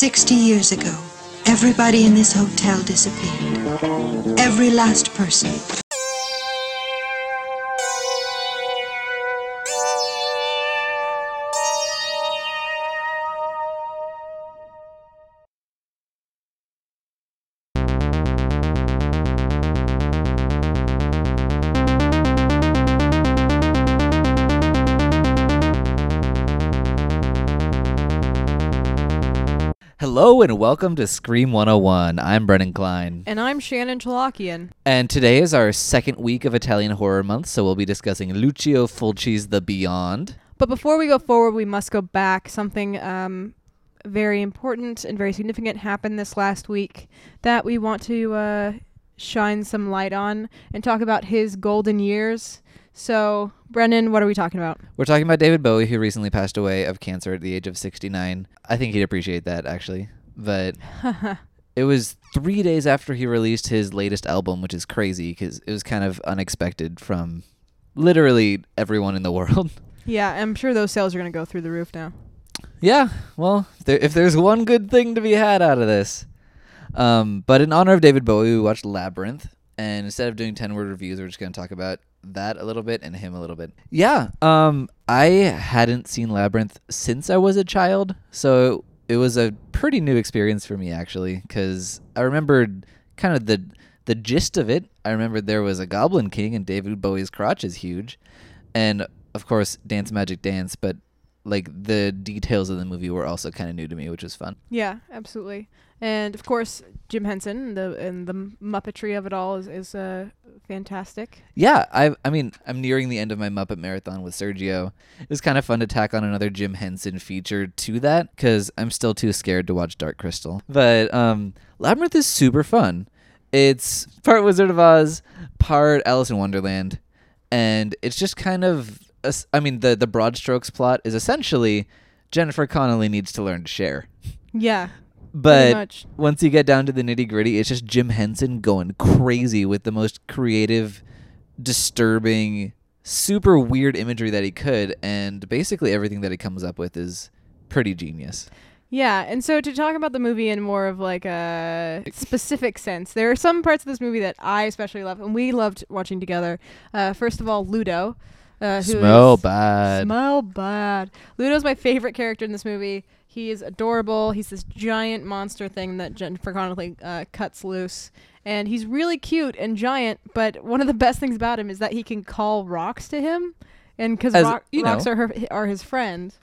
Sixty years ago, everybody in this hotel disappeared. Every last person. Hello and welcome to Scream 101. I'm Brennan Klein. And I'm Shannon Chalakian. And today is our second week of Italian Horror Month, so we'll be discussing Lucio Fulci's The Beyond. But before we go forward, we must go back. Something um, very important and very significant happened this last week that we want to uh, shine some light on and talk about his golden years. So, Brennan, what are we talking about? We're talking about David Bowie, who recently passed away of cancer at the age of 69. I think he'd appreciate that, actually. But it was three days after he released his latest album, which is crazy because it was kind of unexpected from literally everyone in the world. yeah, I'm sure those sales are going to go through the roof now. Yeah, well, there, if there's one good thing to be had out of this. Um, but in honor of David Bowie, we watched Labyrinth. And instead of doing 10 word reviews, we're just going to talk about that a little bit and him a little bit. Yeah, um, I hadn't seen Labyrinth since I was a child. So it was a pretty new experience for me, actually, because I remembered kind of the, the gist of it. I remembered there was a Goblin King and David Bowie's crotch is huge. And of course, Dance Magic Dance, but like the details of the movie were also kind of new to me, which was fun. Yeah, absolutely. And of course, Jim Henson, the and the muppetry of it all is is uh, fantastic. Yeah, I I mean, I'm nearing the end of my Muppet marathon with Sergio. It was kind of fun to tack on another Jim Henson feature to that cuz I'm still too scared to watch Dark Crystal. But um Labyrinth is super fun. It's part Wizard of Oz, part Alice in Wonderland, and it's just kind of I mean, the the broad strokes plot is essentially Jennifer Connelly needs to learn to share. Yeah. But once you get down to the nitty gritty, it's just Jim Henson going crazy with the most creative, disturbing, super weird imagery that he could, and basically everything that he comes up with is pretty genius. Yeah, and so to talk about the movie in more of like a specific sense, there are some parts of this movie that I especially love, and we loved watching together. Uh, first of all, Ludo. Uh, Smell bad. Smell bad. Ludo's my favorite character in this movie. He is adorable. He's this giant monster thing that Jennifer Connelly uh, cuts loose, and he's really cute and giant. But one of the best things about him is that he can call rocks to him, and because rock, rocks know. are her, are his friend,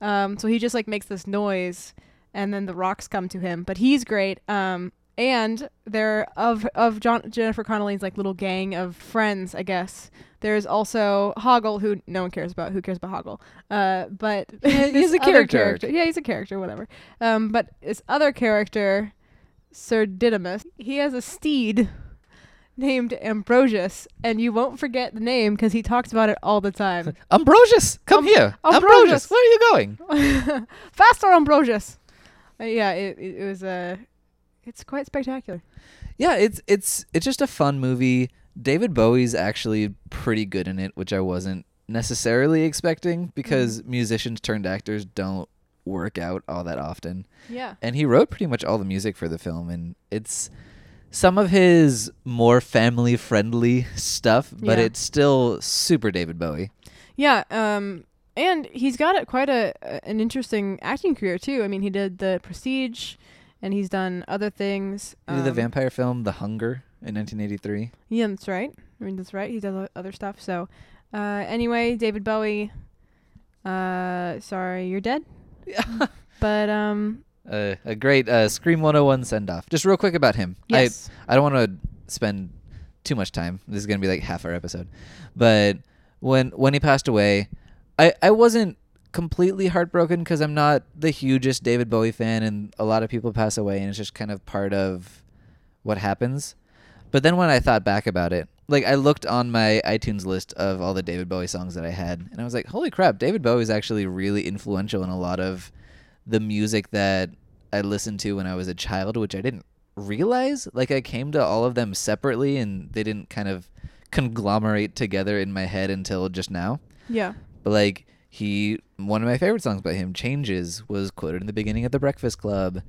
um, so he just like makes this noise, and then the rocks come to him. But he's great. Um, and they're of of John, Jennifer Connelly's like little gang of friends, I guess. There's also Hoggle, who no one cares about. Who cares about Hoggle? Uh, but He's a other character. Yeah, he's a character, whatever. Um, but this other character, Sir Didymus, he has a steed named Ambrosius, and you won't forget the name because he talks about it all the time. Ambrosius, come Am- here. Ambrosius. Ambrosius, where are you going? Faster, Ambrosius! Uh, yeah, it, it, was Uh, it's quite spectacular. Yeah, it's it's it's just a fun movie. David Bowie's actually pretty good in it, which I wasn't necessarily expecting because musicians turned actors don't work out all that often. Yeah. And he wrote pretty much all the music for the film and it's some of his more family friendly stuff, but Yeah. it's still super David Bowie. Yeah, um, and he's got a, quite a an interesting acting career too. I mean, he did the Prestige, and he's done other things. He did the um, vampire film The Hunger in 1983. Yeah, that's right. I mean, that's right. He does other stuff. So, uh, anyway, David Bowie. Uh, sorry, you're dead. Yeah. But um, Uh, a great uh, Scream 101 send off. Just real quick about him. Yes. I, I don't want to spend too much time. This is gonna be like half our episode, but when when he passed away, I I wasn't completely heartbroken because I'm not the hugest David Bowie fan, and a lot of people pass away, and it's just kind of part of what happens. But then when I thought back about it, like I looked on my iTunes list of all the David Bowie songs that I had, and I was like, holy crap, David Bowie is actually really influential in a lot of the music that I listened to when I was a child, which I didn't realize. Like I came to all of them separately, and they didn't kind of conglomerate together in my head until just now. yeah, But like he one of my favorite songs by him, "Changes," was quoted in the beginning of The Breakfast Club,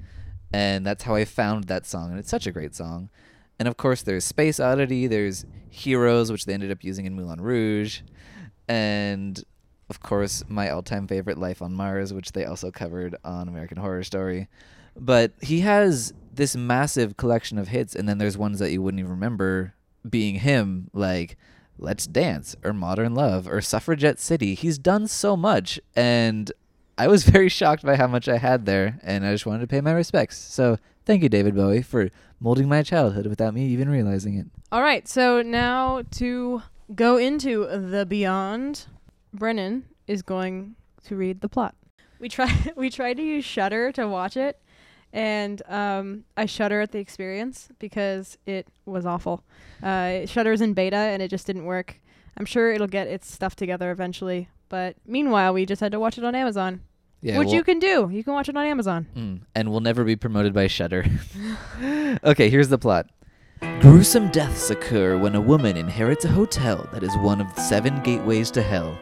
and that's how I found that song, and it's such a great song. And of course, there's Space Oddity, there's Heroes, which they ended up using in Moulin Rouge, and of course, my all-time favorite, Life on Mars, which they also covered on American Horror Story. But he has this massive collection of hits, and then there's ones that you wouldn't even remember being him, like Let's Dance or Modern Love or Suffragette City. He's done so much, and I was very shocked by how much I had there, and I just wanted to pay my respects. So thank you, David Bowie, for molding my childhood without me even realizing it. All right, so now to go into the beyond, Brennan is going to read the plot. We try we tried to use Shudder to watch it, and um, I shudder at the experience because it was awful. Uh, Shudder's in beta and it just didn't work. I'm sure it'll get its stuff together eventually, but meanwhile, we just had to watch it on Amazon, Yeah, which well- you can do. You can watch it on Amazon. Mm, and will never be promoted by Shudder. okay, here's the plot. Gruesome deaths occur when a woman inherits a hotel that is one of the seven gateways to hell.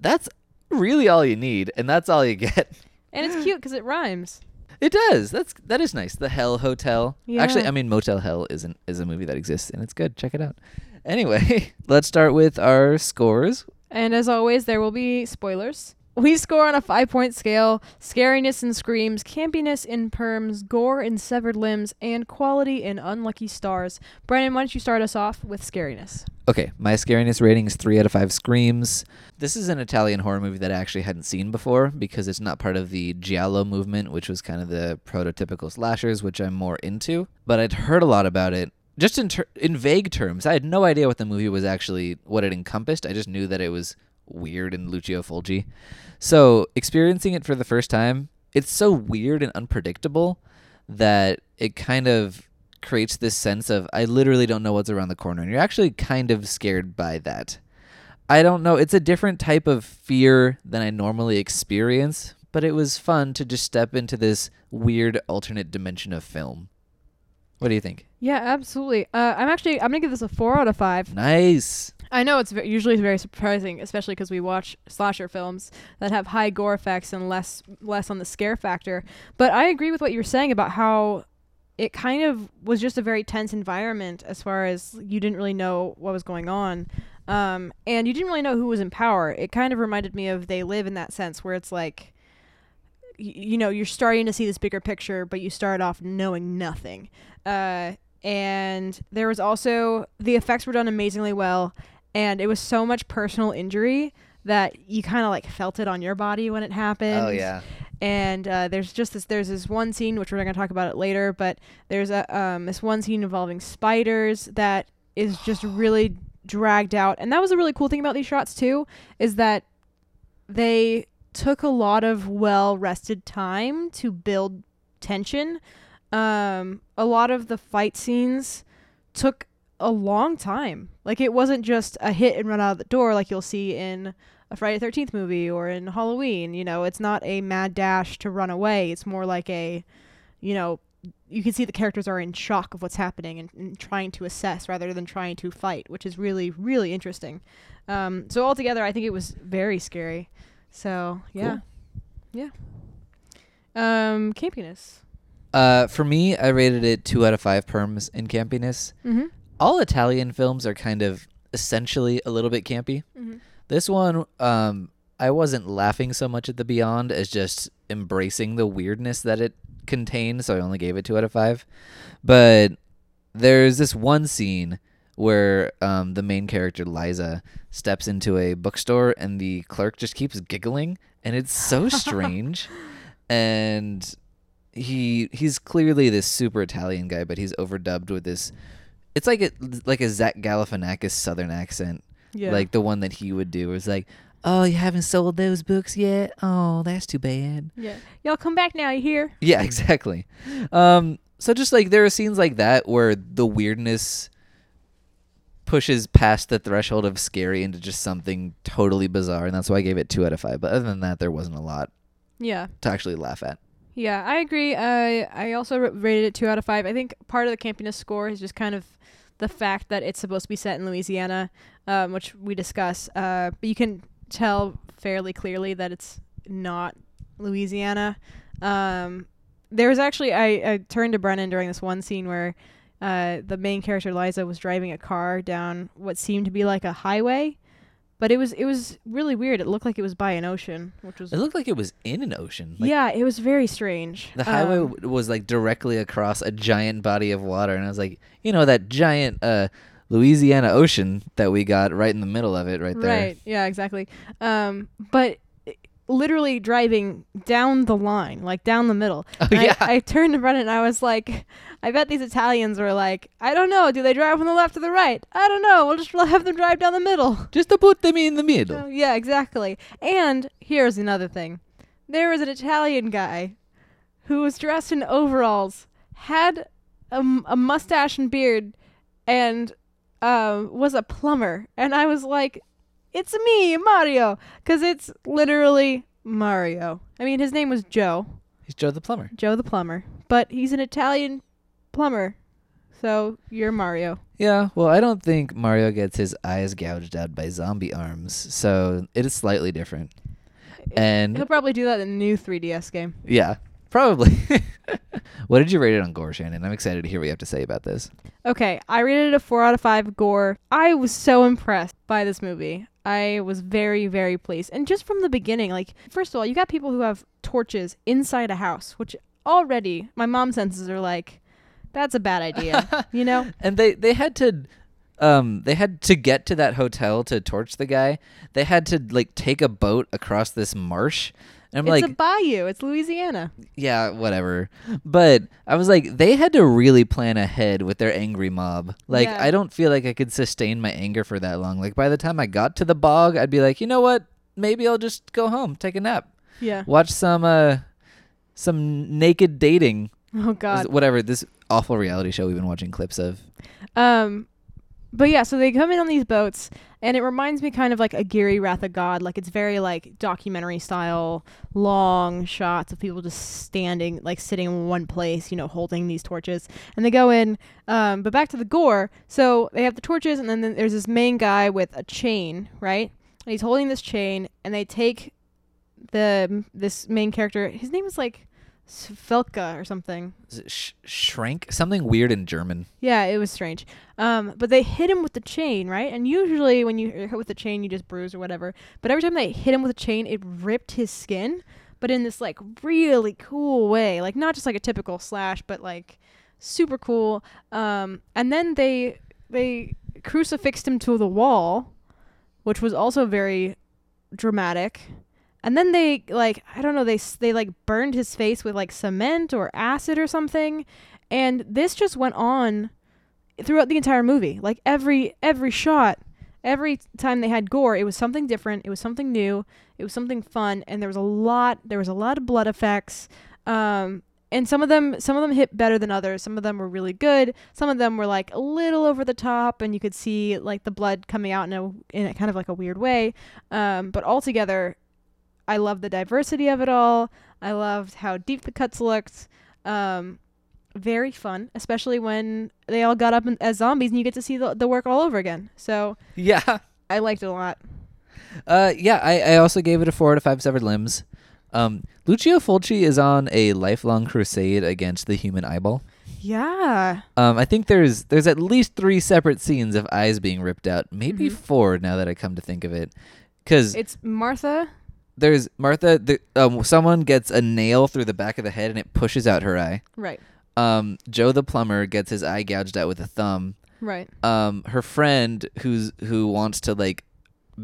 That's really all you need, and that's all you get. And it's cute because it rhymes. It does. That's that is nice. The Hell Hotel. Actually, I mean Motel Hell isn't is a movie that exists and it's good. Check it out. Anyway, let's start with our scores. And as always, there will be spoilers. We score on a five point scale scariness in screams, campiness in perms, gore in severed limbs, and quality in unlucky stars. Brennan, why don't you start us off with scariness? Okay, my scariness rating is three out of five screams. This is an Italian horror movie that I actually hadn't seen before because it's not part of the giallo movement, which was kind of the prototypical slashers, which I'm more into. But I'd heard a lot about it, just in ter- in vague terms. I had no idea what the movie was actually, what it encompassed. I just knew that it was weird and Lucio Fulci. So experiencing it for the first time, it's so weird and unpredictable that it kind of creates this sense of I literally don't know what's around the corner, and you're actually kind of scared by that. I don't know. It's a different type of fear than I normally experience, but it was fun to just step into this weird alternate dimension of film. What do you think? Yeah, absolutely. Uh, I'm actually I'm gonna give this a four out of five. Nice. I know it's usually very surprising, especially because we watch slasher films that have high gore effects and less less on the scare factor. But I agree with what you were saying about how it kind of was just a very tense environment as far as you didn't really know what was going on. Um, and you didn't really know who was in power. It kind of reminded me of They Live in that sense, where it's like, you know, you're starting to see this bigger picture, but you start off knowing nothing. Uh, and there was also the effects were done amazingly well, and it was so much personal injury that you kind of like felt it on your body when it happened. Oh yeah. and uh, there's just this there's this one scene which we're going to talk about it later but there's a um, this one scene involving spiders that is just really dragged out. And that was a really cool thing about these shots too is that they took a lot of well rested time to build tension. Um, a lot of the fight scenes took a long time like it wasn't just a hit and run out of the door like you'll see in a Friday 13th movie or in Halloween. You know, it's not a mad dash to run away. It's more like a, you know, you can see the characters are in shock of what's happening and, and trying to assess rather than trying to fight, which is really, really interesting. Um, so altogether, I think it was very scary. So yeah, yeah. Um, campiness. Uh, for me, I rated it two out of five perms in campiness. Mm-hmm. All Italian films are kind of essentially a little bit campy. Mm-hmm. This one, um, I wasn't laughing so much at the Beyond as just embracing the weirdness that it contained, so I only gave it two out of five. But there's this one scene where um, the main character Liza steps into a bookstore and the clerk just keeps giggling, and it's so strange. and he he's clearly this super Italian guy, but he's overdubbed with this. It's like a like a Zach Galifianakis Southern accent Yeah. like the one that he would do was like oh you haven't sold those books yet oh that's too bad yeah. Y'all come back now. You hear? yeah exactly um so just like there are scenes like that where the weirdness pushes past the threshold of scary into just something totally bizarre and that's why i gave it two out of five but other than that there wasn't a lot Yeah. to actually laugh at Yeah, I agree. Uh, I also rated it two out of five. I think part of the campiness score is just kind of the fact that it's supposed to be set in Louisiana, um, which we discuss. Uh, but you can tell fairly clearly that it's not Louisiana. Um, there was actually I, I turned to Brennan during this one scene where uh, the main character Liza was driving a car down what seemed to be like a highway, but it was it was really weird. It looked like it was by an ocean, which was It looked like it was in an ocean. Like, yeah, it was very strange. The highway Um, w was like directly across a giant body of water, and I was like, you know, that giant uh, Louisiana Ocean that we got right in the middle of it, right there. Right. Yeah, exactly. Um, but literally driving down the line, like down the middle. Oh, And I- yeah. I, turned to Brennan and I was like, I bet these Italians were like, I don't know, do they drive from the left or the right? I don't know. We'll just have them drive down the middle. Just to put them in the middle. Oh, yeah, exactly. And here's another thing. There was an Italian guy who was dressed in overalls, had a mustache and beard, and um, was a plumber. And I was like, it's me, Mario, because it's literally Mario. I mean, his name was Joe, He's Joe the plumber. Joe the plumber, but he's an Italian plumber. So you're Mario. Yeah, well, I don't think Mario gets his eyes gouged out by zombie arms, so it is slightly different. And He'll probably do that in the new 3DS game. yeah, probably. what did you rate it on Gore, Shannon? I'm excited to hear what you have to say about this. Okay, I rated it a 4 out of 5 gore. I was so impressed by this movie. I was very, very pleased. And just from the beginning, like, first of all, you got people who have torches inside a house, which already my mom senses are like, that's a bad idea. you know? and they they had to um they had to get to that hotel to torch the guy they had to like take a boat across this marsh and i'm it's like a bayou. It's Louisiana. yeah whatever but i was like they had to really plan ahead with their angry mob like Yeah. i don't feel like i could sustain my anger for that long like by the time i got to the bog i'd be like you know what maybe i'll just go home take a nap Yeah. watch some uh some naked dating Oh, God. whatever this awful reality show we've been watching clips of Um, but yeah, so they come in on these boats, and it reminds me kind of like Aguirre Wrath of God. Like it's very like documentary style, long shots of people just standing, like sitting in one place, you know, holding these torches. And they go in. Um, but back to the gore. So they have the torches, and then there's this main guy with a chain, right? And he's holding this chain, and they take the this main character. His name is like Svelka or something. Is it sh- shrank something weird in german Yeah, it was strange. Um, but they hit him with the chain, right? And usually when you hit with the chain, you just bruise or whatever. But every time they hit him with a chain, it ripped his skin, but in this like really cool way, like not just like a typical slash, but like super cool. Um, and then they they crucifixed him to the wall, which was also very dramatic. And then they like I don't know they they like burned his face with like cement or acid or something, and this just went on throughout the entire movie. Like every every shot, every time they had gore, it was something different. It was something new. It was something fun, and there was a lot. There was a lot of blood effects. Um, and some of them some of them hit better than others. Some of them were really good. Some of them were like a little over the top, and you could see like the blood coming out in a in a kind of like a weird way. Um, but altogether, I loved the diversity of it all. I loved how deep the cuts looked. Um, very fun, especially when they all got up in, as zombies and you get to see the, the work all over again. So yeah I liked it a lot. Uh, yeah, I, I also gave it a four out of five severed limbs. Um, Lucio Fulci is on a lifelong crusade against the human eyeball. Yeah. Um, I think there's there's at least three separate scenes of eyes being ripped out, maybe Mhm. four now that I come to think of it, because It's Martha. There's Martha. The, um, someone gets a nail through the back of the head and it pushes out her eye. Right. Um, Joe the plumber gets his eye gouged out with a thumb. Right. Um, her friend who's who wants to like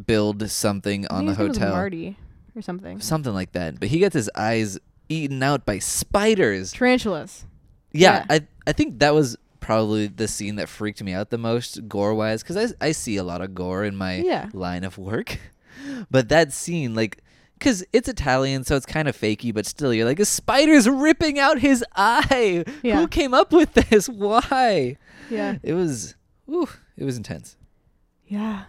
build something on the his name was hotel. Marty or something. something like that. But he gets his eyes eaten out by spiders. Tarantulas. Yeah, Yeah. I I think that was probably the scene that freaked me out the most gore wise because I I see a lot of gore in my Yeah. line of work, but that scene like. Cause it's Italian, so it's kind of fakey, but still, you're like a spider's ripping out his eye. Yeah. Who came up with this? Why? Yeah. It was, ooh, it was intense. Yeah.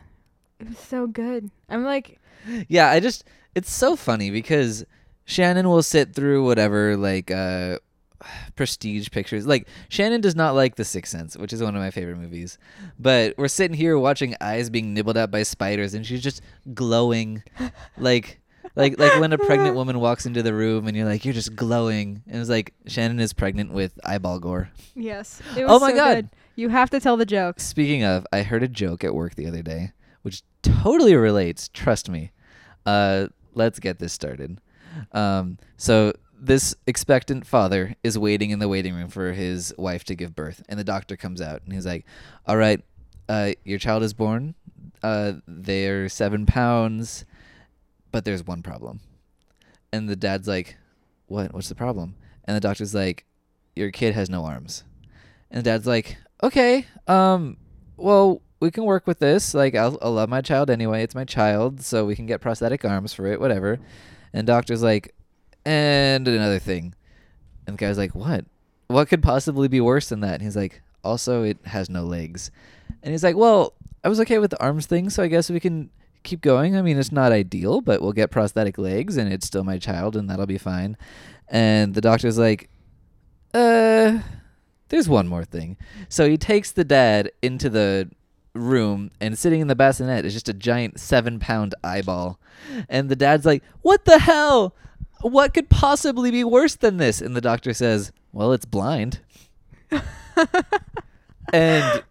It was so good. I'm like, Yeah, I just it's so funny because Shannon will sit through whatever like uh prestige pictures. Like Shannon does not like The Sixth Sense, which is one of my favorite movies. But we're sitting here watching eyes being nibbled out by spiders and she's just glowing like like like when a pregnant woman walks into the room and you're like you're just glowing and it's like Shannon is pregnant with eyeball gore. Yes. It was Oh my so God. good. You have to tell the joke. Speaking of, I heard a joke at work the other day, which totally relates. Trust me. Uh, let's get this started. Um, so this expectant father is waiting in the waiting room for his wife to give birth, and the doctor comes out and he's like, "All right, uh, your child is born. Uh, they're seven pounds, but there's one problem." And the dad's like, "What? What's the problem?" And the doctor's like, "Your kid has no arms." And the dad's like, "Okay, um, well, we can work with this. Like, I'll, I'll love my child anyway. It's my child, so we can get prosthetic arms for it, whatever." And doctor's like, "And another thing." And the guy's like, "What? What could possibly be worse than that?" And he's like, "Also, it has no legs." And he's like, "Well, I was okay with the arms thing, so I guess we can." Keep going. I mean, it's not ideal, but we'll get prosthetic legs, and it's still my child, and that'll be fine. And the doctor's like, uh, there's one more thing. So he takes the dad into the room, and sitting in the bassinet is just a giant seven pound eyeball. And the dad's like, What the hell? What could possibly be worse than this? And the doctor says, Well, it's blind. and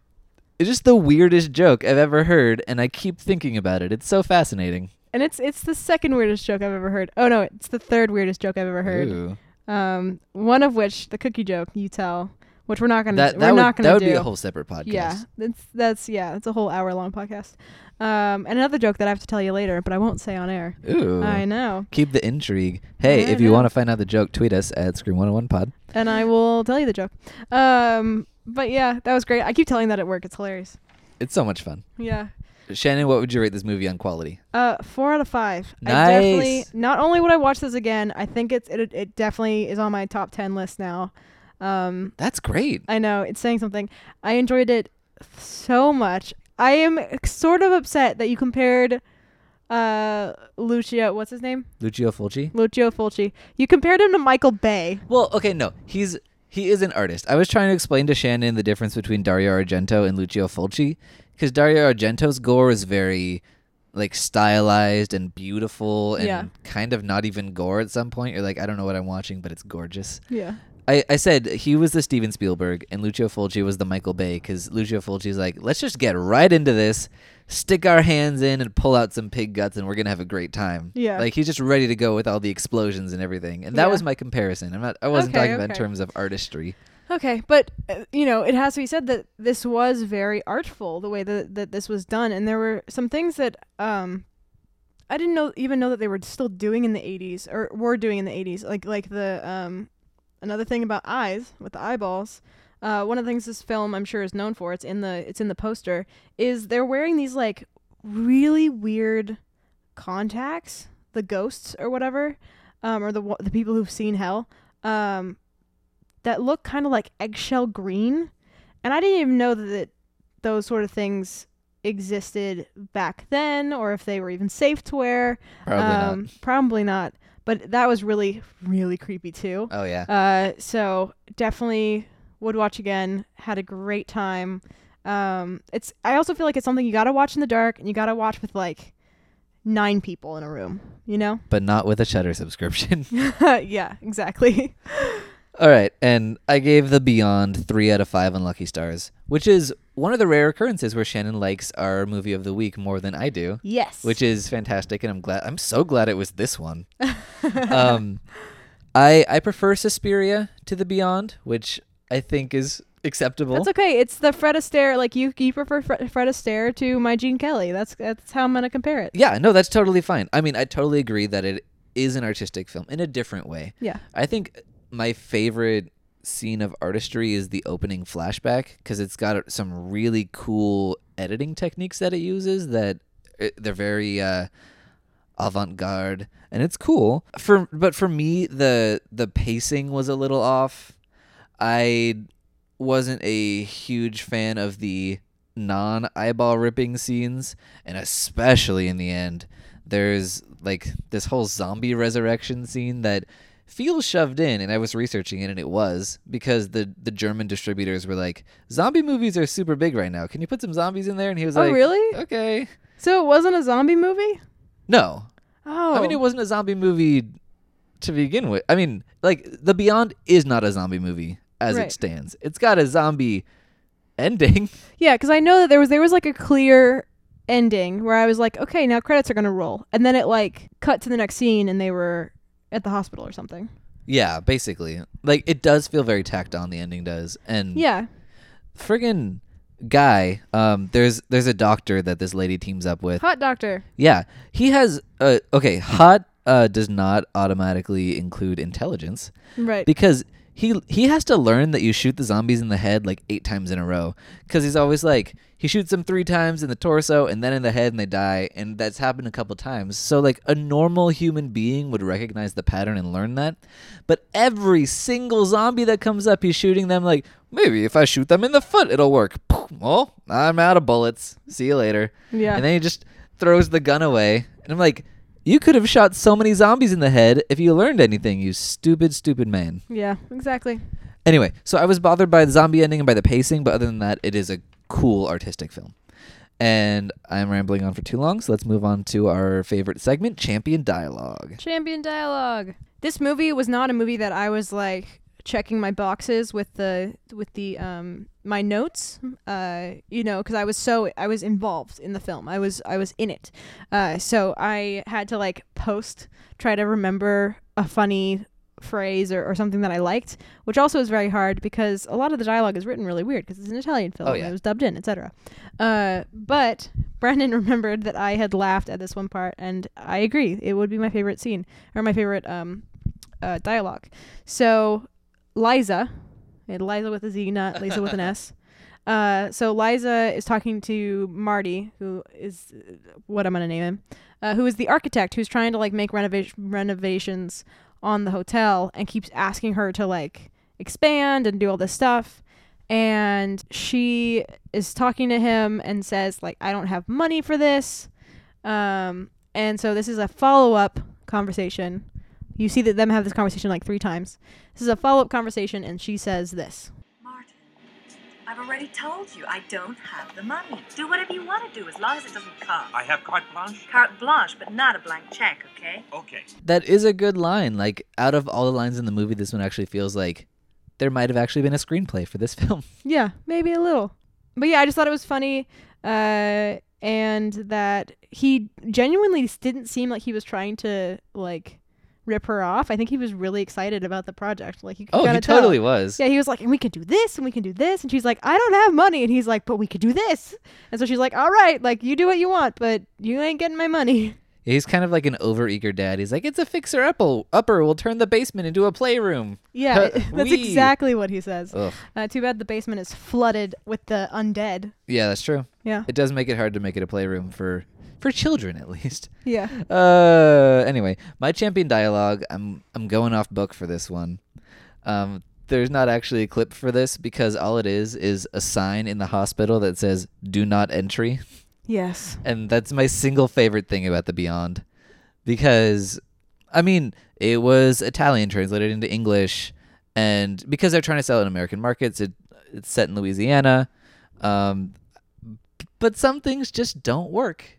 it's just the weirdest joke I've ever heard, and I keep thinking about it. It's so fascinating. And it's it's the second weirdest joke I've ever heard. Oh no, it's the third weirdest joke I've ever heard. Ooh. Um, one of which, the cookie joke, you tell, which we're not gonna That, we're that, not gonna that would do. be a whole separate podcast. Yeah, that's that's yeah, it's a whole hour long podcast. Um, and another joke that I have to tell you later, but I won't say on air. Ooh. I know, Keep the intrigue. Hey, I if you want to find out the joke, tweet us at Scream101pod. and I will tell you the joke. Um, but yeah, that was great. I keep telling that at work. It's hilarious. It's so much fun. Yeah. Shannon, what would you rate this movie on quality? Uh, four out of five. I definitely Nice. not only would I watch this again, I think it's it it definitely is on my top ten list now. Um, That's great. I know it's saying something. I enjoyed it so much. I am sort of upset that you compared uh Lucio, what's his name? Lucio Fulci. Lucio Fulci. You compared him to Michael Bay. Well, okay, no, he's he is an artist. I was trying to explain to Shannon the difference between Dario Argento and Lucio Fulci because Dario Argento's gore is very like stylized and beautiful and Yeah. kind of not even gore at some point. You're like, I don't know what I'm watching, but it's gorgeous. Yeah. I, I said he was the Steven Spielberg and Lucio Fulci was the Michael Bay because Lucio Fulci's like, let's just get right into this, stick our hands in and pull out some pig guts and we're gonna have a great time. Yeah. like he's just ready to go with all the explosions and everything. And that Yeah. was my comparison. I'm not. I wasn't Okay, talking about in terms of artistry. Okay, but uh, you know, it has to be said that this was very artful the way that that this was done, and there were some things that um, I didn't know even know that they were still doing in the '80s or were doing in the '80s, like like the um, another thing about eyes with the eyeballs. Uh, one of the things this film I'm sure is known for, it's in the it's in the poster, is they're wearing these like really weird contacts, the ghosts or whatever, um, or the the people who've seen hell. Um, that look kind of like eggshell green. And I didn't even know that it, those sort of things existed back then or if they were even safe to wear. Probably um, not. Probably not. But that was really, really creepy too. Oh yeah. Uh, so definitely would watch again. Had a great time. Um, it's. I also feel like it's something you gotta watch in the dark, and you gotta watch with like nine people in a room. You know? but not with a Shudder subscription. yeah, exactly. All right, and I gave The Beyond three out of five unlucky stars, which is one of the rare occurrences where Shannon likes our movie of the week more than I do, yes. which is fantastic, and I'm glad. I'm so glad it was this one. um, I I prefer Suspiria to The Beyond, which I think is acceptable. That's okay. It's the Fred Astaire. Like you, you prefer Fred, Fred Astaire to my Gene Kelly. That's that's how I'm gonna compare it. yeah, no, that's totally fine. I mean, I totally agree that it is an artistic film in a different way. Yeah. I think my favorite scene of artistry is the opening flashback because it's got some really cool editing techniques that it uses that uh, they're very uh, avant-garde and it's cool. For but for me the the pacing was a little off. I wasn't a huge fan of the non eyeball ripping scenes and especially in the end there's like this whole zombie resurrection scene that feels shoved in and I was researching it and it was because the the German distributors were like zombie movies are super big right now. Can you put some zombies in there? And he was like Oh, like really? Okay. So it wasn't a zombie movie. No. Oh, I mean, oh. it wasn't a zombie movie to begin with. I mean, like The Beyond is not a zombie movie as Right. it stands. It's got a zombie ending. Yeah, because I know that there was there was like a clear ending where I was like, okay, now credits are gonna roll, and then it like cut to the next scene and they were at the hospital or something. Yeah, basically. Like it does feel very tacked on. The ending does, and Yeah, friggin' guy. Um, there's there's a doctor that this lady teams up with. hot doctor. Yeah, he has. Uh, okay, hot uh does not automatically include intelligence Right. because he he has to learn that you shoot the zombies in the head like eight times in a row. Because he's always like he shoots them three times in the torso and then in the head and they die and that's happened a couple times. So like a normal human being would recognize the pattern and learn that. But every single zombie that comes up he's shooting them like maybe if i shoot them in the foot it'll work. Well i'm out of bullets. See you later. Yeah. and then he just throws the gun away. And i'm like you could have shot so many zombies in the head if you learned anything you stupid stupid man yeah. Exactly. Anyway, so I was bothered by the zombie ending and by the pacing, but other than that, it is a cool artistic film. And I'm rambling on for too long, so let's move on to our favorite segment, Champion Dialogue. Champion dialogue. This movie was not a movie that I was like checking my boxes with the with the um my notes uh you know because i was so i was involved in the film. I was i was in it. Uh so i had to like post try to remember a funny phrase or, or something that i liked which also is very hard because a lot of the dialogue is written really weird because it's an italian film Oh, yeah. it was dubbed in etc uh but brennan remembered that i had laughed at this one part and i agree it would be my favorite scene or my favorite um uh, dialogue. So liza. And liza with a z not lisa with an s. Uh, so liza is talking to marty who is what i'm gonna name him uh, who is the architect who's trying to like make renovation renovations on the hotel and keeps asking her to like expand and do all this stuff. And she is talking to him and says like i don't have money for this. Um, and so this is a follow-up conversation you see that them have this conversation like three times this is a follow-up conversation and she says this Martin, I've already told you I don't have the money. Do whatever you want to do as long as it doesn't cost. I have carte blanche. Carte blanche, but not a blank check, okay? Okay. That is a good line. Like, out of all the lines in the movie, this one actually feels like there might have actually been a screenplay for this film. Yeah, maybe a little. But yeah, I just thought it was funny. Uh, and that he genuinely didn't seem like he was trying to like rip her off. I think he was really excited about the project. Like you could oh, he tell. totally was. Yeah, he was like, and we could do this and we can do this. And she's like, I don't have money. And he's like, but we could do this. And so she's like, all right, like you do what you want, but you ain't getting my money. He's kind of like an overeager dad. He's like, it's a fixer upper. Upper. We'll turn the basement into a playroom. Yeah, that's wee. exactly what he says. Uh, too bad the basement is flooded with the undead. Yeah, that's true. Yeah. It does make it hard to make it a playroom for for children at least. Yeah. Uh, anyway, my champion dialogue. I'm I'm going off book for this one. Um, there's not actually a clip for this because all it is is a sign in the hospital that says "Do not entry," Yes. and that's my single favorite thing about the Beyond, because, I mean, it was Italian translated into English, and because they're trying to sell it in American markets, it it's set in Louisiana, um, but some things just don't work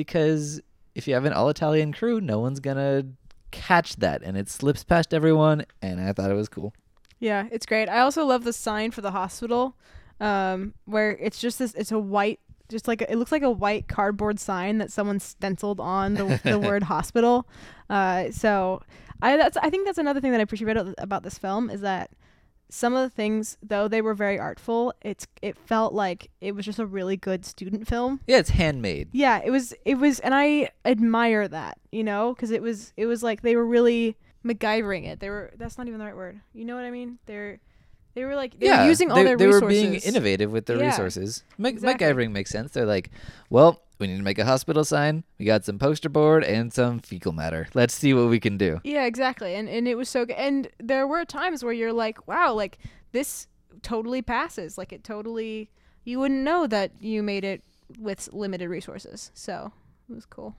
because if you have an all Italian crew, no one's gonna catch that, and it slips past everyone. And I thought it was cool. Yeah, it's great. I also love the sign for the hospital, um, where it's just this. It's a white, just like a, it looks like a white cardboard sign that someone stenciled on the, the word hospital. Uh, so I that's I think that's another thing that I appreciate about, about this film is that some of the things, though they were very artful, it's it felt like it was just a really good student film. Yeah, it's handmade. Yeah, it was it was and I admire that, you know, cuz it was it was like they were really MacGyvering it. They were that's not even the right word. You know what I mean? They're they were like they yeah, were using all they, their they resources. were being innovative with their Yeah, resources. Mac- exactly. MacGyvering makes sense. They're like, well, we need to make a hospital sign. We got some poster board and some fecal matter. Let's see what we can do. Yeah, exactly. And and it was so good. And there were times where you're like, wow, like this totally passes. Like it totally you wouldn't know that you made it with limited resources. So, it was cool.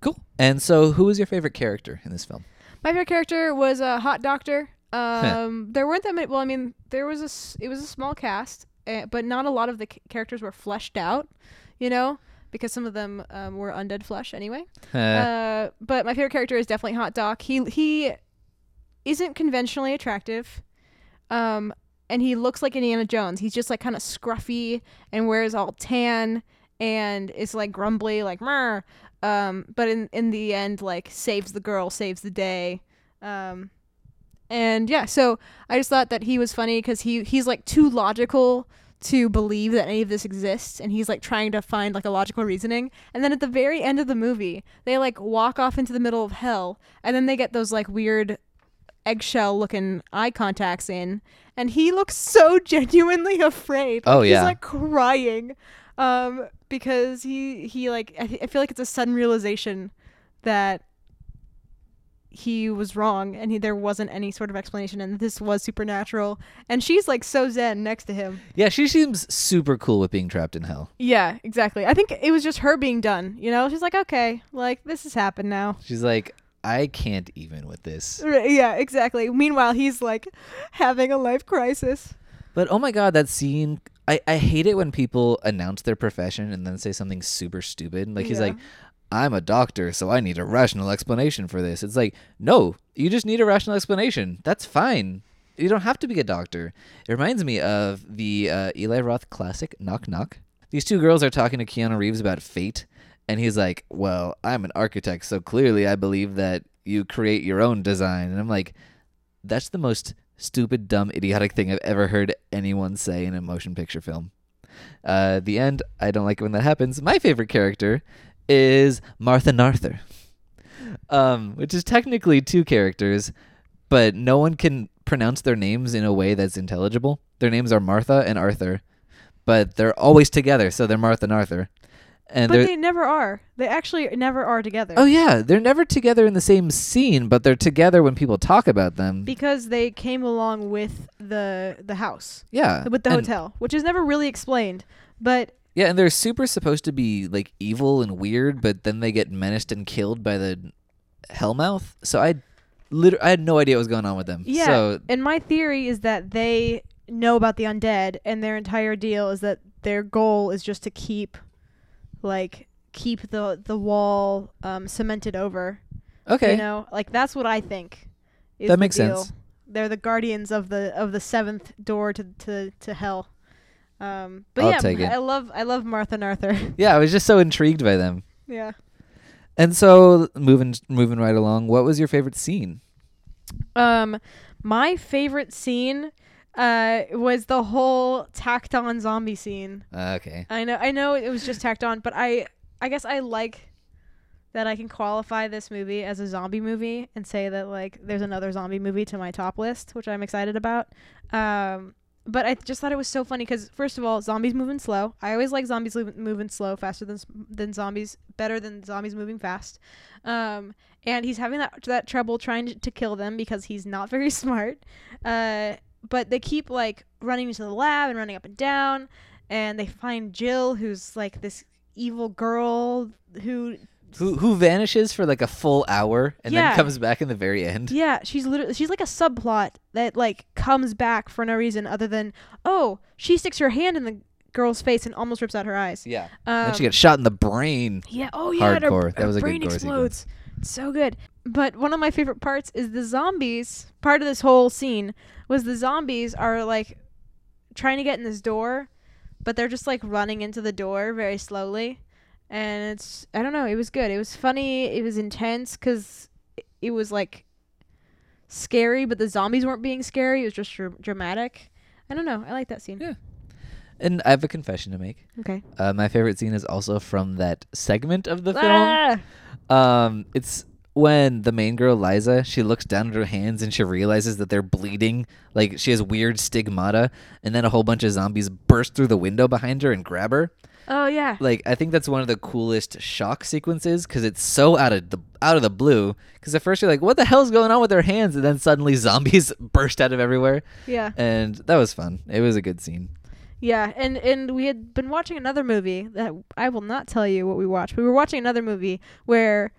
Cool. And so, who was your favorite character in this film? My favorite character was a hot doctor. Um, there weren't that many. Well, I mean, there was a. It was a small cast, uh, but not a lot of the c- characters were fleshed out. You know, because some of them um, were undead flesh anyway. Uh, Uh, but my favorite character is definitely Hot Doc. He he isn't conventionally attractive, um, and he looks like Indiana Jones. He's just like kind of scruffy and wears all tan and is like grumbly, like mer. Um, but in in the end, like saves the girl, saves the day. Um, and yeah, so I just thought that he was funny because he he's like too logical to believe that any of this exists and he's like trying to find like a logical reasoning and then at the very end of the movie they like walk off into the middle of hell and then they get those like weird eggshell looking eye contacts in and he looks so genuinely afraid Oh, yeah. he's like crying um because he he like I, I feel like it's a sudden realization that he was wrong and he, there wasn't any sort of explanation and this was supernatural and she's like so zen next to him yeah, she seems super cool with being trapped in hell. yeah exactly i think it was just her being done you know she's like okay like this has happened now She's like, I can't even with this. Yeah exactly meanwhile he's like having a life crisis But oh my god, that scene. I, I hate it when people announce their profession and then say something super stupid. Like he's Yeah. like, I'm a doctor, so I need a rational explanation for this. It's like, no, you just need a rational explanation. That's fine. You don't have to be a doctor. It reminds me of the uh, Eli Roth classic Knock Knock. These two girls are talking to Keanu Reeves about fate, and he's like, Well, I'm an architect, so clearly I believe that you create your own design. And I'm like, That's the most stupid, dumb, idiotic thing I've ever heard anyone say in a motion picture film. Uh, the end, I don't like it when that happens. My favorite character is Martha Narther, um, which is technically two characters, but no one can pronounce their names in a way that's intelligible. Their names are Martha and Arthur, but they're always together, so they're Martha and Arthur. And but they're never are they actually never are together oh yeah, they're never together in the same scene, but they're together when people talk about them. because they came along with the the house yeah, with the hotel which is never really explained but Yeah, and they're super supposed to be like evil and weird, but then they get menaced and killed by the Hellmouth. So I, liter- I had no idea what was going on with them. Yeah, So and my theory is that they know about the undead, and their entire deal is that their goal is just to keep, like, keep the the wall um, cemented over. okay, You know, like that's what I think. Is That makes deal. sense. They're the guardians of the of the seventh door to to to hell. Um, but I'll yeah, take it. I love I love Martha and Arthur. yeah, I was just so intrigued by them. yeah. And so moving moving right along, what was your favorite scene? Um, my favorite scene uh was the whole tacked on zombie scene. Uh, okay, I know I know it was just tacked on, but I I guess I like that I can qualify this movie as a zombie movie and say that like there's another zombie movie to my top list, which I'm excited about. Um but I just thought it was so funny because first of all, zombies moving slow. I always like zombies moving slow, faster than than zombies, better than zombies moving fast. Um, and he's having that that trouble trying to, to kill them because he's not very smart. Uh, but they keep like running into the lab and running up and down, and they find Jill, who's like this evil girl who who who vanishes for like a full hour and Yeah. then comes back in the very end? Yeah, she's literally she's like a subplot that like comes back for no reason other than oh she sticks her hand in the girl's face and almost rips out her eyes. Yeah. Um, then she gets shot in the brain. yeah. Oh yeah. and her- Hardcore. That her was a good brain gore explodes. So good. But one of my favorite parts is the zombies. Part of this whole scene was the zombies are like trying to get in this door, but they're just like running into the door very slowly. And it's I don't know. It was good. It was funny. It was intense because it was like scary, but the zombies weren't being scary. It was just dr- dramatic. I don't know. I like that scene. Yeah. And I have a confession to make. Okay. Uh, my favorite scene is also from that segment of the film. Ah! Um, it's when the main girl Liza she looks down at her hands and she realizes that they're bleeding, like she has weird stigmata, and then a whole bunch of zombies burst through the window behind her and grab her. Oh yeah. Like I think that's one of the coolest shock sequences because it's so out of the out of the blue. Because at first you're like, "What the hell's going on with their hands?" and then suddenly zombies burst out of everywhere, Yeah. and that was fun. It was a good scene. Yeah, and and we had been watching another movie that I will not tell you what we watched. We were watching another movie where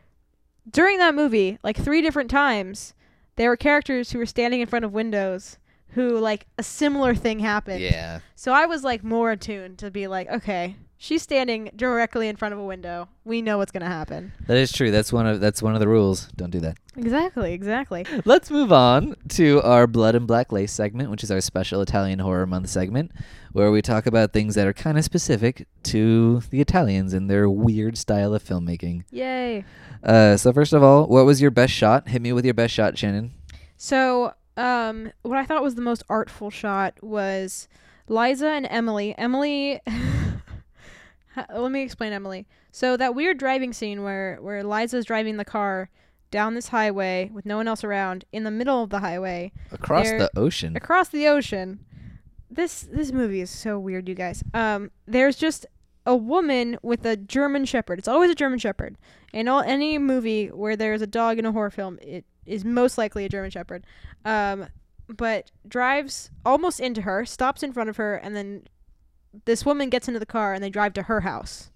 during that movie, like three different times, there were characters who were standing in front of windows who like a similar thing happened. Yeah. So I was like more attuned to be like, okay, She's standing directly in front of a window. We know what's gonna happen. That is true. That's one of that's one of the rules. Don't do that. Exactly, exactly. Let's move on to our Blood and Black Lace segment, which is our special Italian Horror Month segment, where we talk about things that are kind of specific to the Italians and their weird style of filmmaking. Yay. Uh, so first of all, what was your best shot? Hit me with your best shot, Shannon. So, um, what I thought was the most artful shot was Liza and Emily. Emily, Let me explain Emily. So that weird driving scene where where Liza's driving the car down this highway with no one else around in the middle of the highway Across the ocean. across the ocean. This this movie is so weird, you guys. Um, there's just a woman with a German Shepherd. It's always a German Shepherd. In all any movie where there's a dog in a horror film, it is most likely a German Shepherd. Um, but drives almost into her, stops in front of her, and then this woman gets into the car and they drive to her house.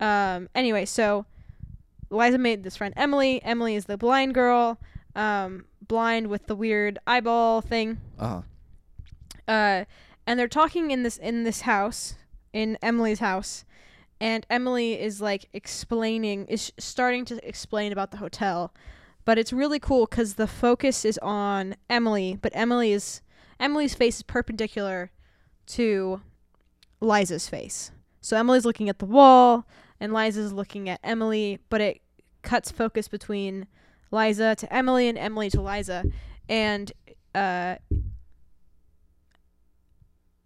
Um, anyway, so Liza made this friend Emily. Emily is the blind girl, um, blind with the weird eyeball thing Oh, uh, and they're talking in this in this house in Emily's house, and Emily is like explaining is starting to explain about the hotel, but it's really cool because the focus is on Emily, but Emily is Emily's face is perpendicular to Liza's face. So Emily's looking at the wall, and Liza's looking at Emily, but it cuts focus between Liza to Emily and Emily to Liza, and uh,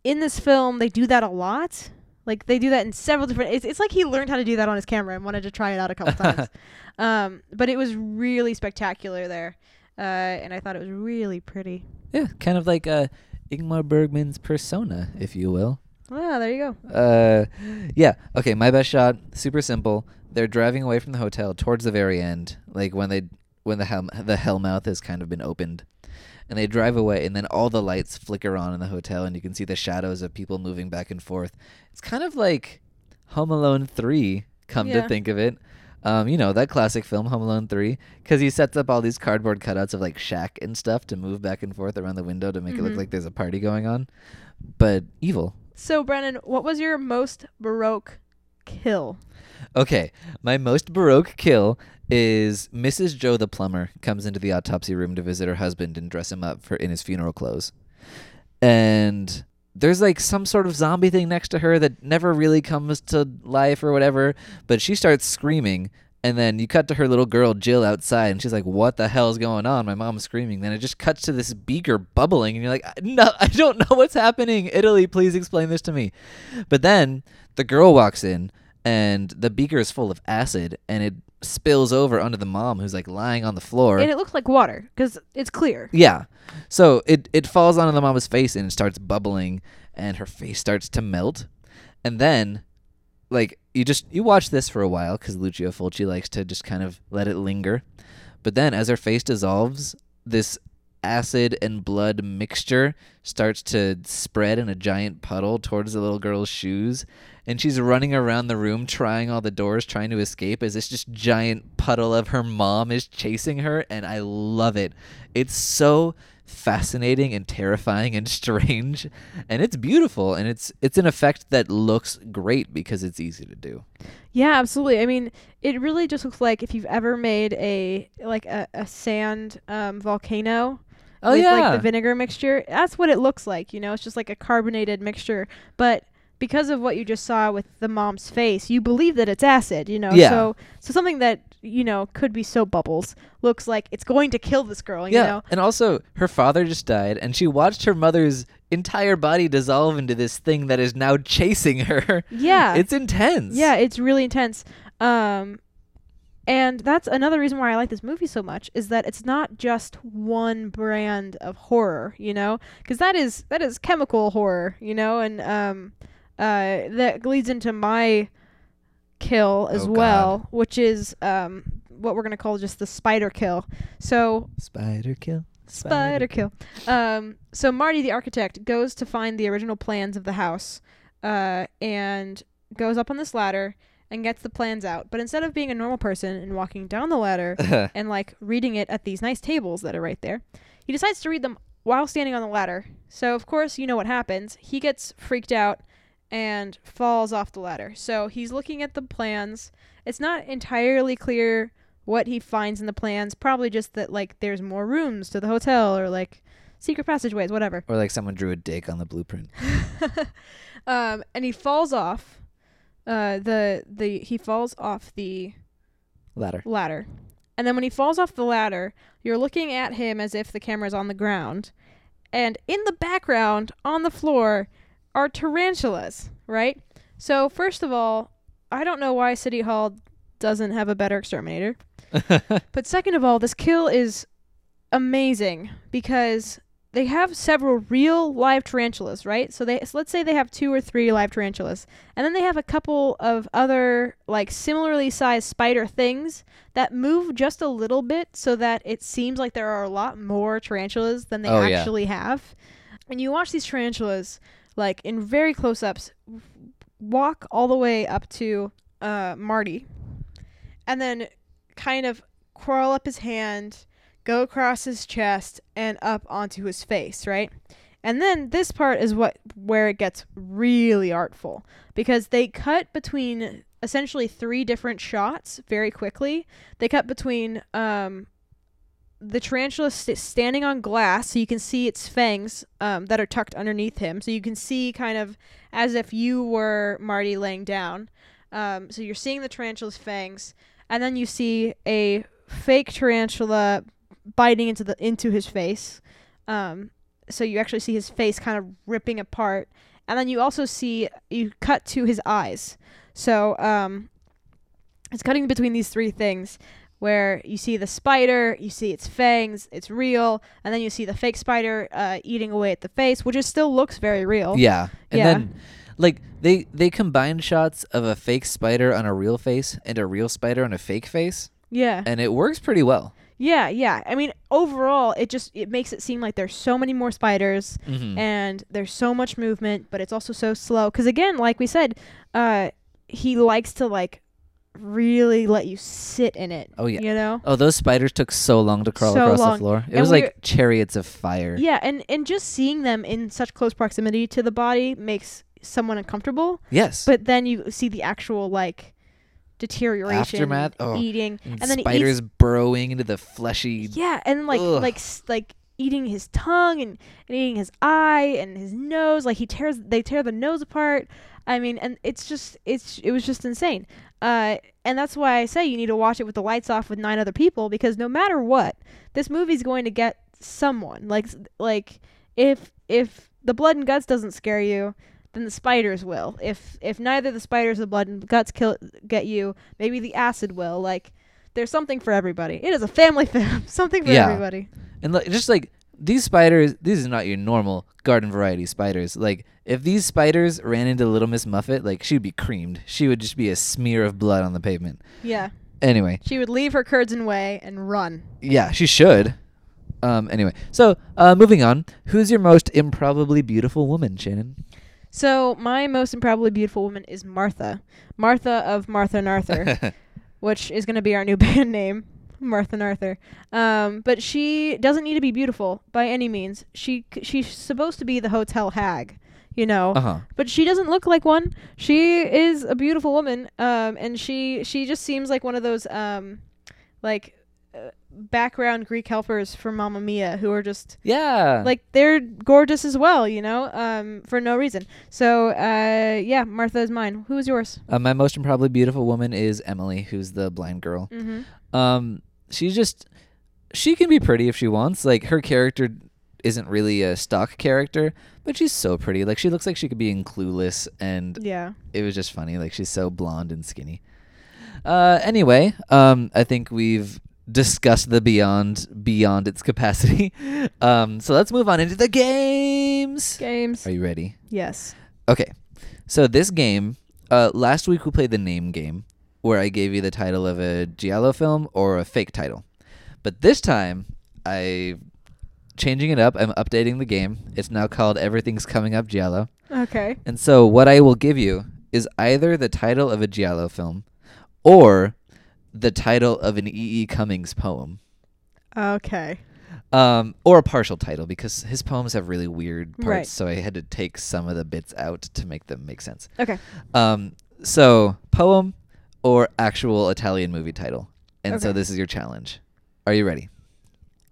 in this film they do that a lot. Like they do that in several different. It's, it's like he learned how to do that on his camera and wanted to try it out a couple times. Um, but it was really spectacular there, uh, and I thought it was really pretty. yeah, kind of like uh, Ingmar Bergman's persona, if you will. Ah, there you go. Uh, yeah. Okay, my best shot. Super simple. They're driving away from the hotel towards the very end, like when they when the hell the hell mouth has kind of been opened, and they drive away, and then all the lights flicker on in the hotel, and you can see the shadows of people moving back and forth. It's kind of like Home Alone Three. Come to think of it. Um, you know that classic film Home Alone Three, because he sets up all these cardboard cutouts of like Shaq and stuff to move back and forth around the window to make it look Mhm. like there's a party going on, but evil. So Brennan, what was your most baroque kill? Okay, my most baroque kill is Mrs. Joe the plumber comes into the autopsy room to visit her husband and dress him up for in his funeral clothes. And there's like some sort of zombie thing next to her that never really comes to life or whatever, but she starts screaming and then you cut to her little girl Jill outside and she's like what the hell is going on? My mom's screaming. Then it just cuts to this beaker bubbling and you're like no, I don't know what's happening. Italy, please explain this to me. But then the girl walks in and the beaker is full of acid and it spills over onto the mom who's like lying on the floor. And it looks like water because it's clear. yeah. So it it falls onto the mom's face and it starts bubbling and her face starts to melt. And then like you just you watch this for a while cuz Lucio Fulci likes to just kind of let it linger. But then as her face dissolves, this acid and blood mixture starts to spread in a giant puddle towards the little girl's shoes and she's running around the room trying all the doors trying to escape as this just giant puddle of her mom is chasing her and I love it. It's so fascinating and terrifying and strange and it's beautiful and it's it's an effect that looks great because it's easy to do. Yeah, absolutely. I mean, it really just looks like if you've ever made a like a, a sand um, volcano Oh with yeah. like the vinegar mixture. That's what it looks like, you know. It's just like a carbonated mixture, but because of what you just saw with the mom's face, you believe that it's acid, you know. Yeah. So so something that, you know, could be soap bubbles looks like it's going to kill this girl, you yeah. know. And also her father just died and she watched her mother's entire body dissolve into this thing that is now chasing her. Yeah. It's intense. Yeah, it's really intense. Um and that's another reason why I like this movie so much is that it's not just one brand of horror, you know? Cuz that is that is chemical horror, you know, and um uh that leads into my kill as Oh, God. well, which is um what we're going to call just the spider kill. So, Spider kill. Spider kill. Um, so Marty, the architect, goes to find the original plans of the house, uh, and goes up on this ladder and gets the plans out. But instead of being a normal person and walking down the ladder and like reading it at these nice tables that are right there, he decides to read them while standing on the ladder. So of course, you know what happens. He gets freaked out and falls off the ladder. So he's looking at the plans. It's not entirely clear what he finds in the plans. Probably just that like there's more rooms to the hotel or like secret passageways, whatever. Or like someone drew a dick on the blueprint. um, and he falls off. Uh, the the he falls off the Ladder. ladder. And then when he falls off the ladder, you're looking at him as if the camera's on the ground. And in the background, on the floor, are tarantulas, right? So, first of all, I don't know why City Hall doesn't have a better exterminator. But second of all, this kill is amazing because they have several real live tarantulas, right? So they so let's say they have two or three live tarantulas, and then they have a couple of other like similarly sized spider things that move just a little bit so that it seems like there are a lot more tarantulas than they Oh, yeah. actually have. And you watch these tarantulas like in very close ups walk all the way up to uh, Marty and then kind of crawl up his hand, go across his chest, and up onto his face, right? And then this part is what where it gets really artful because they cut between essentially three different shots very quickly. They cut between um, the tarantula st- standing on glass, so you can see its fangs um, that are tucked underneath him. So you can see kind of as if you were Marty laying down. Um, so you're seeing the tarantula's fangs, and then you see a fake tarantula biting into the into his face. Um, so you actually see his face kind of ripping apart, and then you also see you cut to his eyes. So um, it's cutting between these three things where you see the spider, you see its fangs, it's real, and then you see the fake spider uh, eating away at the face, which is still looks very real. Yeah. And Yeah. then like they they combined shots of a fake spider on a real face and a real spider on a fake face Yeah. and it works pretty well. Yeah, yeah. I mean, overall, it just it makes it seem like there's so many more spiders Mhm. and there's so much movement, but it's also so slow. Because again, like we said, uh, he likes to like really let you sit in it. Oh, yeah. You know. Oh, those spiders took so long to crawl So across long. the floor. It And was like chariots of fire. Yeah, and and just seeing them in such close proximity to the body makes someone uncomfortable. Yes. But then you see the actual like deterioration, Aftermath? Oh. eating, and, and then spiders eats burrowing into the fleshy Yeah, and like Ugh. like like eating his tongue and, and eating his eye and his nose. Like he tears they tear the nose apart. I mean, and it's just it's it was just insane. Uh, and that's why I say you need to watch it with the lights off with nine other people because no matter what, this movie's going to get someone. Like like if if the blood and guts doesn't scare you. Then the spiders will. If if neither the spiders or the blood and guts kill get you, maybe the acid will. Like there's something for everybody. It is a family film. something for Yeah. everybody. And like, just like these spiders, these are not your normal garden variety spiders. Like if these spiders ran into Little Miss Muffet, like she'd be creamed. She would just be a smear of blood on the pavement. Yeah. Anyway, She would leave her curds in way and run. yeah, she should. Um. Anyway, so uh, moving on. Who's your most improbably beautiful woman, Shannon? So my most improbably beautiful woman is Martha. Martha of Martha and Arthur, which is going to be our new band name. Martha and Arthur. Um, but she doesn't need to be beautiful by any means. She c- she's supposed to be the hotel hag, you know. Uh huh. but she doesn't look like one. She is a beautiful woman, um, and she she just seems like one of those um, like uh, background Greek helpers for Mamma Mia who are just Yeah. like they're gorgeous as well, you know, um, for no reason. So uh, yeah, Martha is mine. Who is yours? Uh, my most improbably beautiful woman is Emily, who's the blind girl. Mm-hmm. Um, she's just she can be pretty if she wants. Like her character isn't really a stock character, but she's so pretty. Like she looks like she could be in Clueless, and Yeah. it was just funny. Like she's so blonde and skinny. Uh, anyway, um, I think we've discussed the beyond beyond its capacity. um, so let's move on into the games. Games. Are you ready? Yes. Okay. So this game, uh, last week we played the name game, where I gave you the title of a giallo film or a fake title. But this time, I changing it up. I'm updating the game. It's now called Everything's Coming Up Giallo. Okay. And so what I will give you is either the title of a giallo film, or the title of an E. E. Cummings poem. Okay. Um, or a partial title because his poems have really weird parts, Right. so I had to take some of the bits out to make them make sense. Okay. Um, so poem or actual Italian movie title, and so this is your challenge. Are you ready?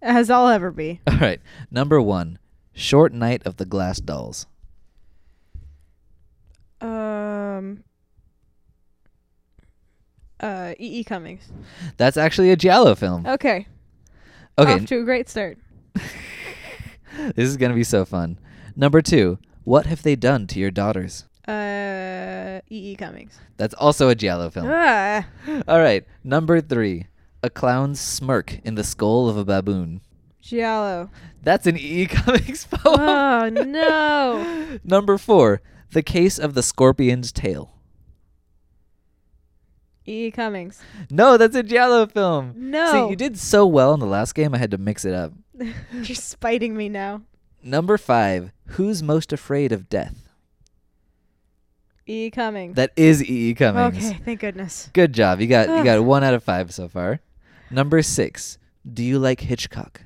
As I'll ever be. All right. Number one, Short Night of the Glass Dolls. Um. Uh, E. E. Cummings. That's actually a Giallo film. Okay. Okay, Off to a great start. this is gonna be so fun. Number two, What have they done to your daughters? Uh, E. E. Cummings. That's also a Giallo film. Ah. All right. Number three, A clown's smirk in the skull of a baboon. Giallo. That's an E. E. Cummings poem. Oh no. Number four, The Case of the Scorpion's Tail. E. E. Cummings. No, that's a Giallo film. No. See, you did so well in the last game, I had to mix it up. You're spiting me now. Number five, Who's Most Afraid of Death? E. E. Cummings. That is E. E. Cummings. Okay, thank goodness. Good job. You got you got one out of five so far. Number six, Do you like Hitchcock?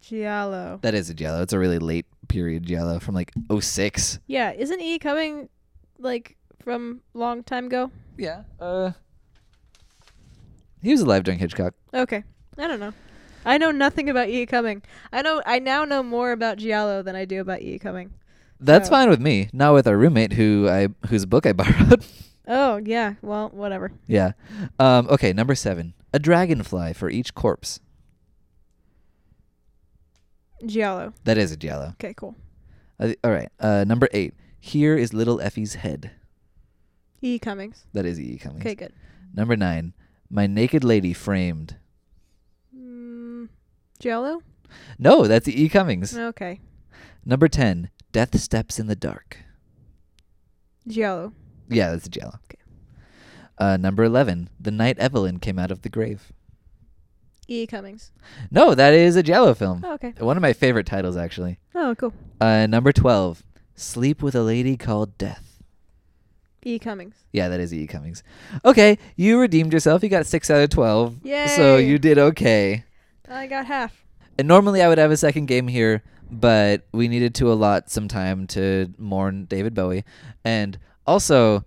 Giallo. That is a Giallo. It's a really late period Giallo from like 06. Yeah, isn't E. Cumming like from long time ago? Yeah. Uh. He was alive during Hitchcock. Okay. I don't know. I know nothing about E. Cumming. I know I now know more about Giallo than I do about E. Cumming. That's Oh. fine with me. Not with our roommate who I whose book I borrowed. Oh yeah, well whatever. yeah. Um. Okay. Number seven. A dragonfly for each corpse. Giallo. That is a Giallo. Okay, cool. Uh, all right. Uh. Number eight. Here is little Effie's head. E. Cummings. That is. E. Cummings. Okay, good. Number nine. My naked lady framed. Giallo. No, that's E. Cummings. Okay. Number ten. Death steps in the dark. Giallo. Yeah, that's a Giallo. Okay. Uh, number eleven. The night Evelyn came out of the grave. E. Cummings. No, that is a Giallo film. Oh, okay. One of my favorite titles, actually. Oh, cool. Uh, number twelve. Sleep with a lady called Death. E. Cummings. Yeah, that is E. Cummings. Okay, you redeemed yourself. You got six out of twelve. So you did okay. I got half. And normally I would have a second game here, but we needed to allot some time to mourn David Bowie. And also,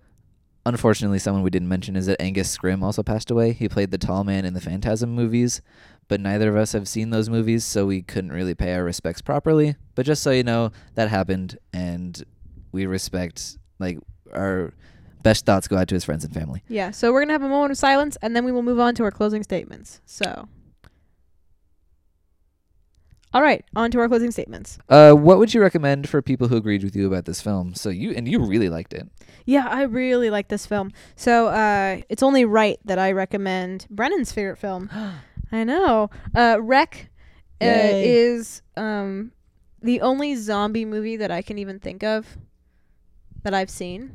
unfortunately, someone we didn't mention is that Angus Scrimm also passed away. He played the tall man in the Phantasm movies, but neither of us have seen those movies, so we couldn't really pay our respects properly. But just so you know, that happened, and we respect, like, our best thoughts go out to his friends and family. Yeah. So we're gonna have a moment of silence, and then we will move on to our closing statements. So. All right, on to our closing statements. Uh, what would you recommend for people who agreed with you about this film? So you and you really liked it. Yeah, I really like this film. So uh, it's only right that I recommend Brennan's favorite film. I know. Uh, REC uh, is um, the only zombie movie that I can even think of that I've seen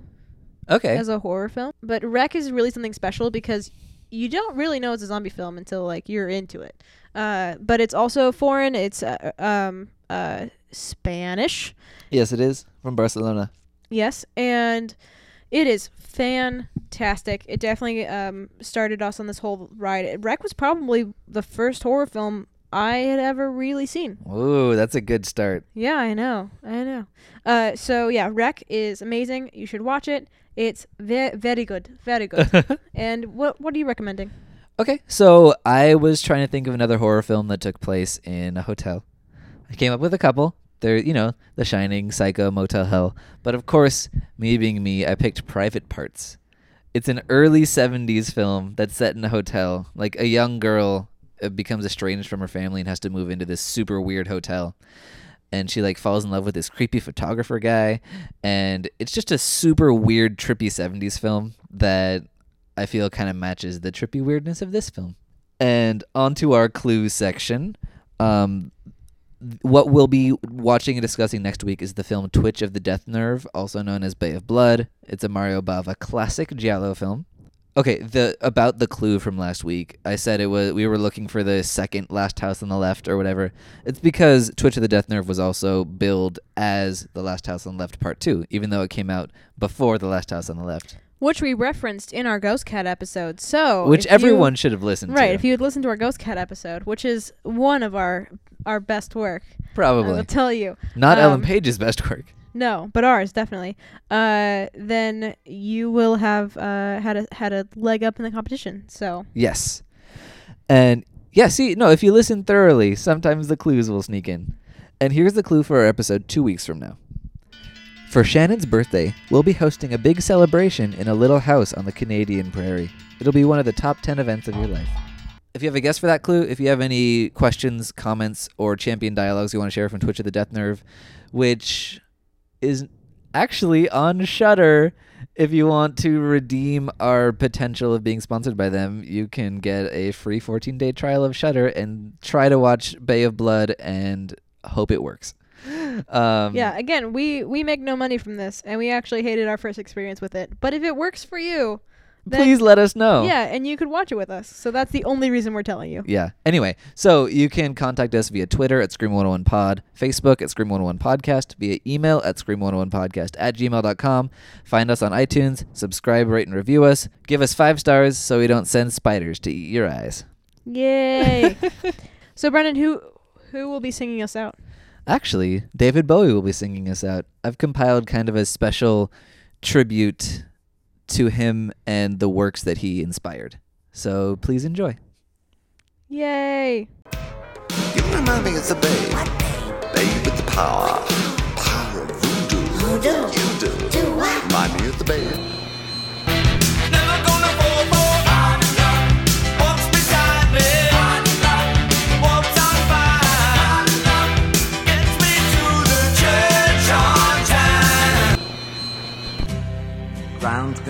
Okay. as a horror film. But REC is really something special because you don't really know it's a zombie film until like you're into it. Uh, but it's also foreign. It's uh, um, uh, Spanish. Yes, it is from Barcelona. Yes, and it is fantastic. It definitely um, started us on this whole ride. REC was probably the first horror film I had ever really seen. Ooh, that's a good start. Yeah, I know. I know. Uh, so yeah, REC is amazing. You should watch it. It's ve- very good, very good. and what what are you recommending? Okay, so I was trying to think of another horror film that took place in a hotel. I came up with a couple. They're, you know, The Shining, Psycho, Motel Hell. But of course, me being me, I picked Private Parts. It's an early 70s film that's set in a hotel. Like a young girl uh, becomes estranged from her family and has to move into this super weird hotel. And she like falls in love with this creepy photographer guy and it's just a super weird trippy 70s film that I feel kind of matches the trippy weirdness of this film. And onto our clue section. Um, what we'll be watching and discussing next week is the film Twitch of the Death Nerve, also known as Bay of Blood. It's a Mario Bava classic giallo film. Okay, the about the clue from last week. I said it was we were looking for the second last house on the left or whatever. It's because Twitch of the Death Nerve was also billed as the last house on the left part 2, even though it came out before the last house on the left. which we referenced in our Ghost Cat episode. So, which if you- everyone should have listened to right, to. if you had listened to our Ghost Cat episode, which is one of our our best work, Probably. I Probably. will tell you. Not Ellen um, Page's best work. No, but ours definitely. Uh, then you will have uh had a had a leg up in the competition. So Yes. And yeah, see, no, if you listen thoroughly, sometimes the clues will sneak in. And here's the clue for our episode two weeks from now. For Shannon's birthday, we'll be hosting a big celebration in a little house on the Canadian prairie. It'll be one of the top 10 events of your life. If you have a guess for that clue, if you have any questions, comments, or champion dialogues you want to share from Twitch of the Death Nerve, which is actually on Shudder. If you want to redeem our potential of being sponsored by them, you can get a free 14-day trial of Shudder and try to watch Bay of Blood and hope it works. Um, yeah, again, we we make no money from this, and we actually hated our first experience with it. But if it works for you, then please let us know. yeah, and you could watch it with us. So that's the only reason we're telling you. Yeah. Anyway, so you can contact us via Twitter at Scream101pod, Facebook at Scream101podcast, via email at Scream101podcast at gmail.com. Find us on iTunes, subscribe, rate, and review us. Give us five stars so we don't send spiders to eat your eyes. Yay! so Brennan, who who will be singing us out? Actually, David Bowie will be singing us out. I've compiled kind of a special tribute to him and the works that he inspired. So please enjoy. Yay! You remind me of the babe. Babe with the power. Power of voodoo. You do. Remind me of the babe.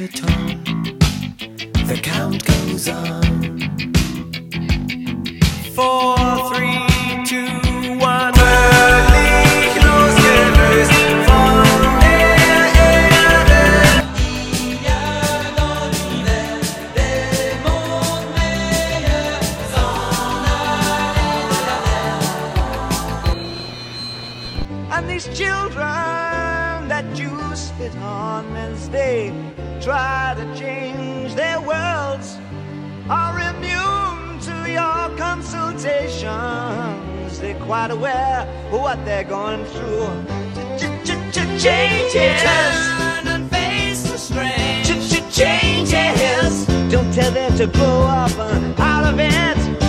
Major Tom. The count goes on. Four, three, two, quite aware of what they're going through. Changes. Turn and face the strain. Changes. Don't tell them to grow up uh, out of it.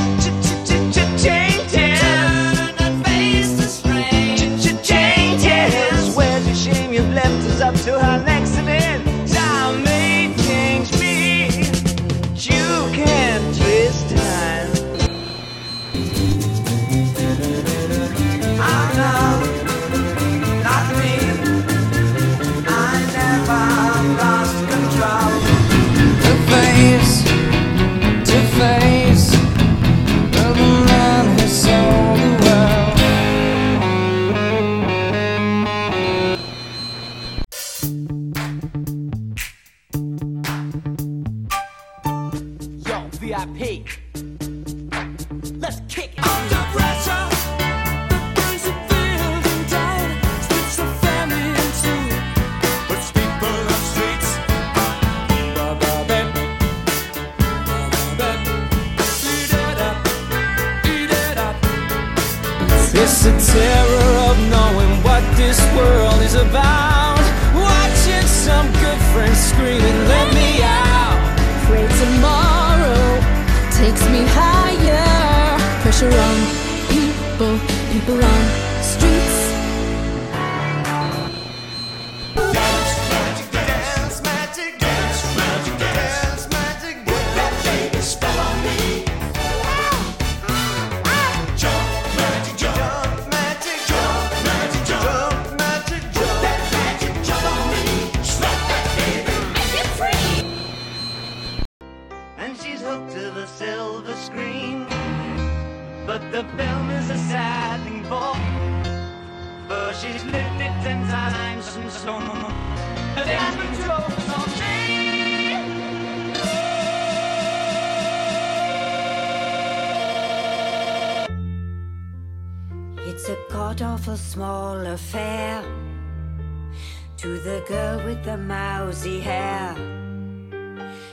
The mousy hair.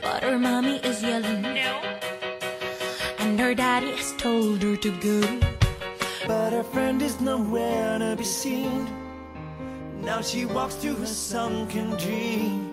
But her mommy is yelling no, and her daddy has told her to go. But her friend is nowhere to be seen. Now she walks to her sunken dream.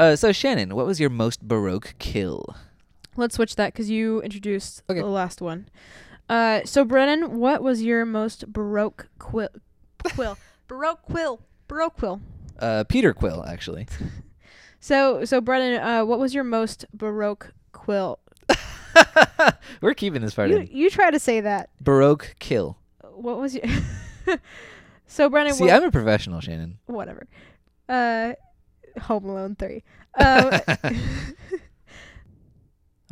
Uh, so Shannon, what was your most baroque kill? Let's switch that because you introduced Okay. the last one. Uh, so Brennan, what was your most baroque quill? Quill, baroque quill, baroque quill. Uh, Peter Quill, actually. So, so Brennan, uh, what was your most baroque quill? We're keeping this part You, in. you try to say that. Baroque kill. What was your? so Brennan, See, what, I'm a professional, Shannon. whatever. Uh, Home Alone three. Um,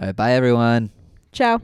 All right, bye everyone. ciao.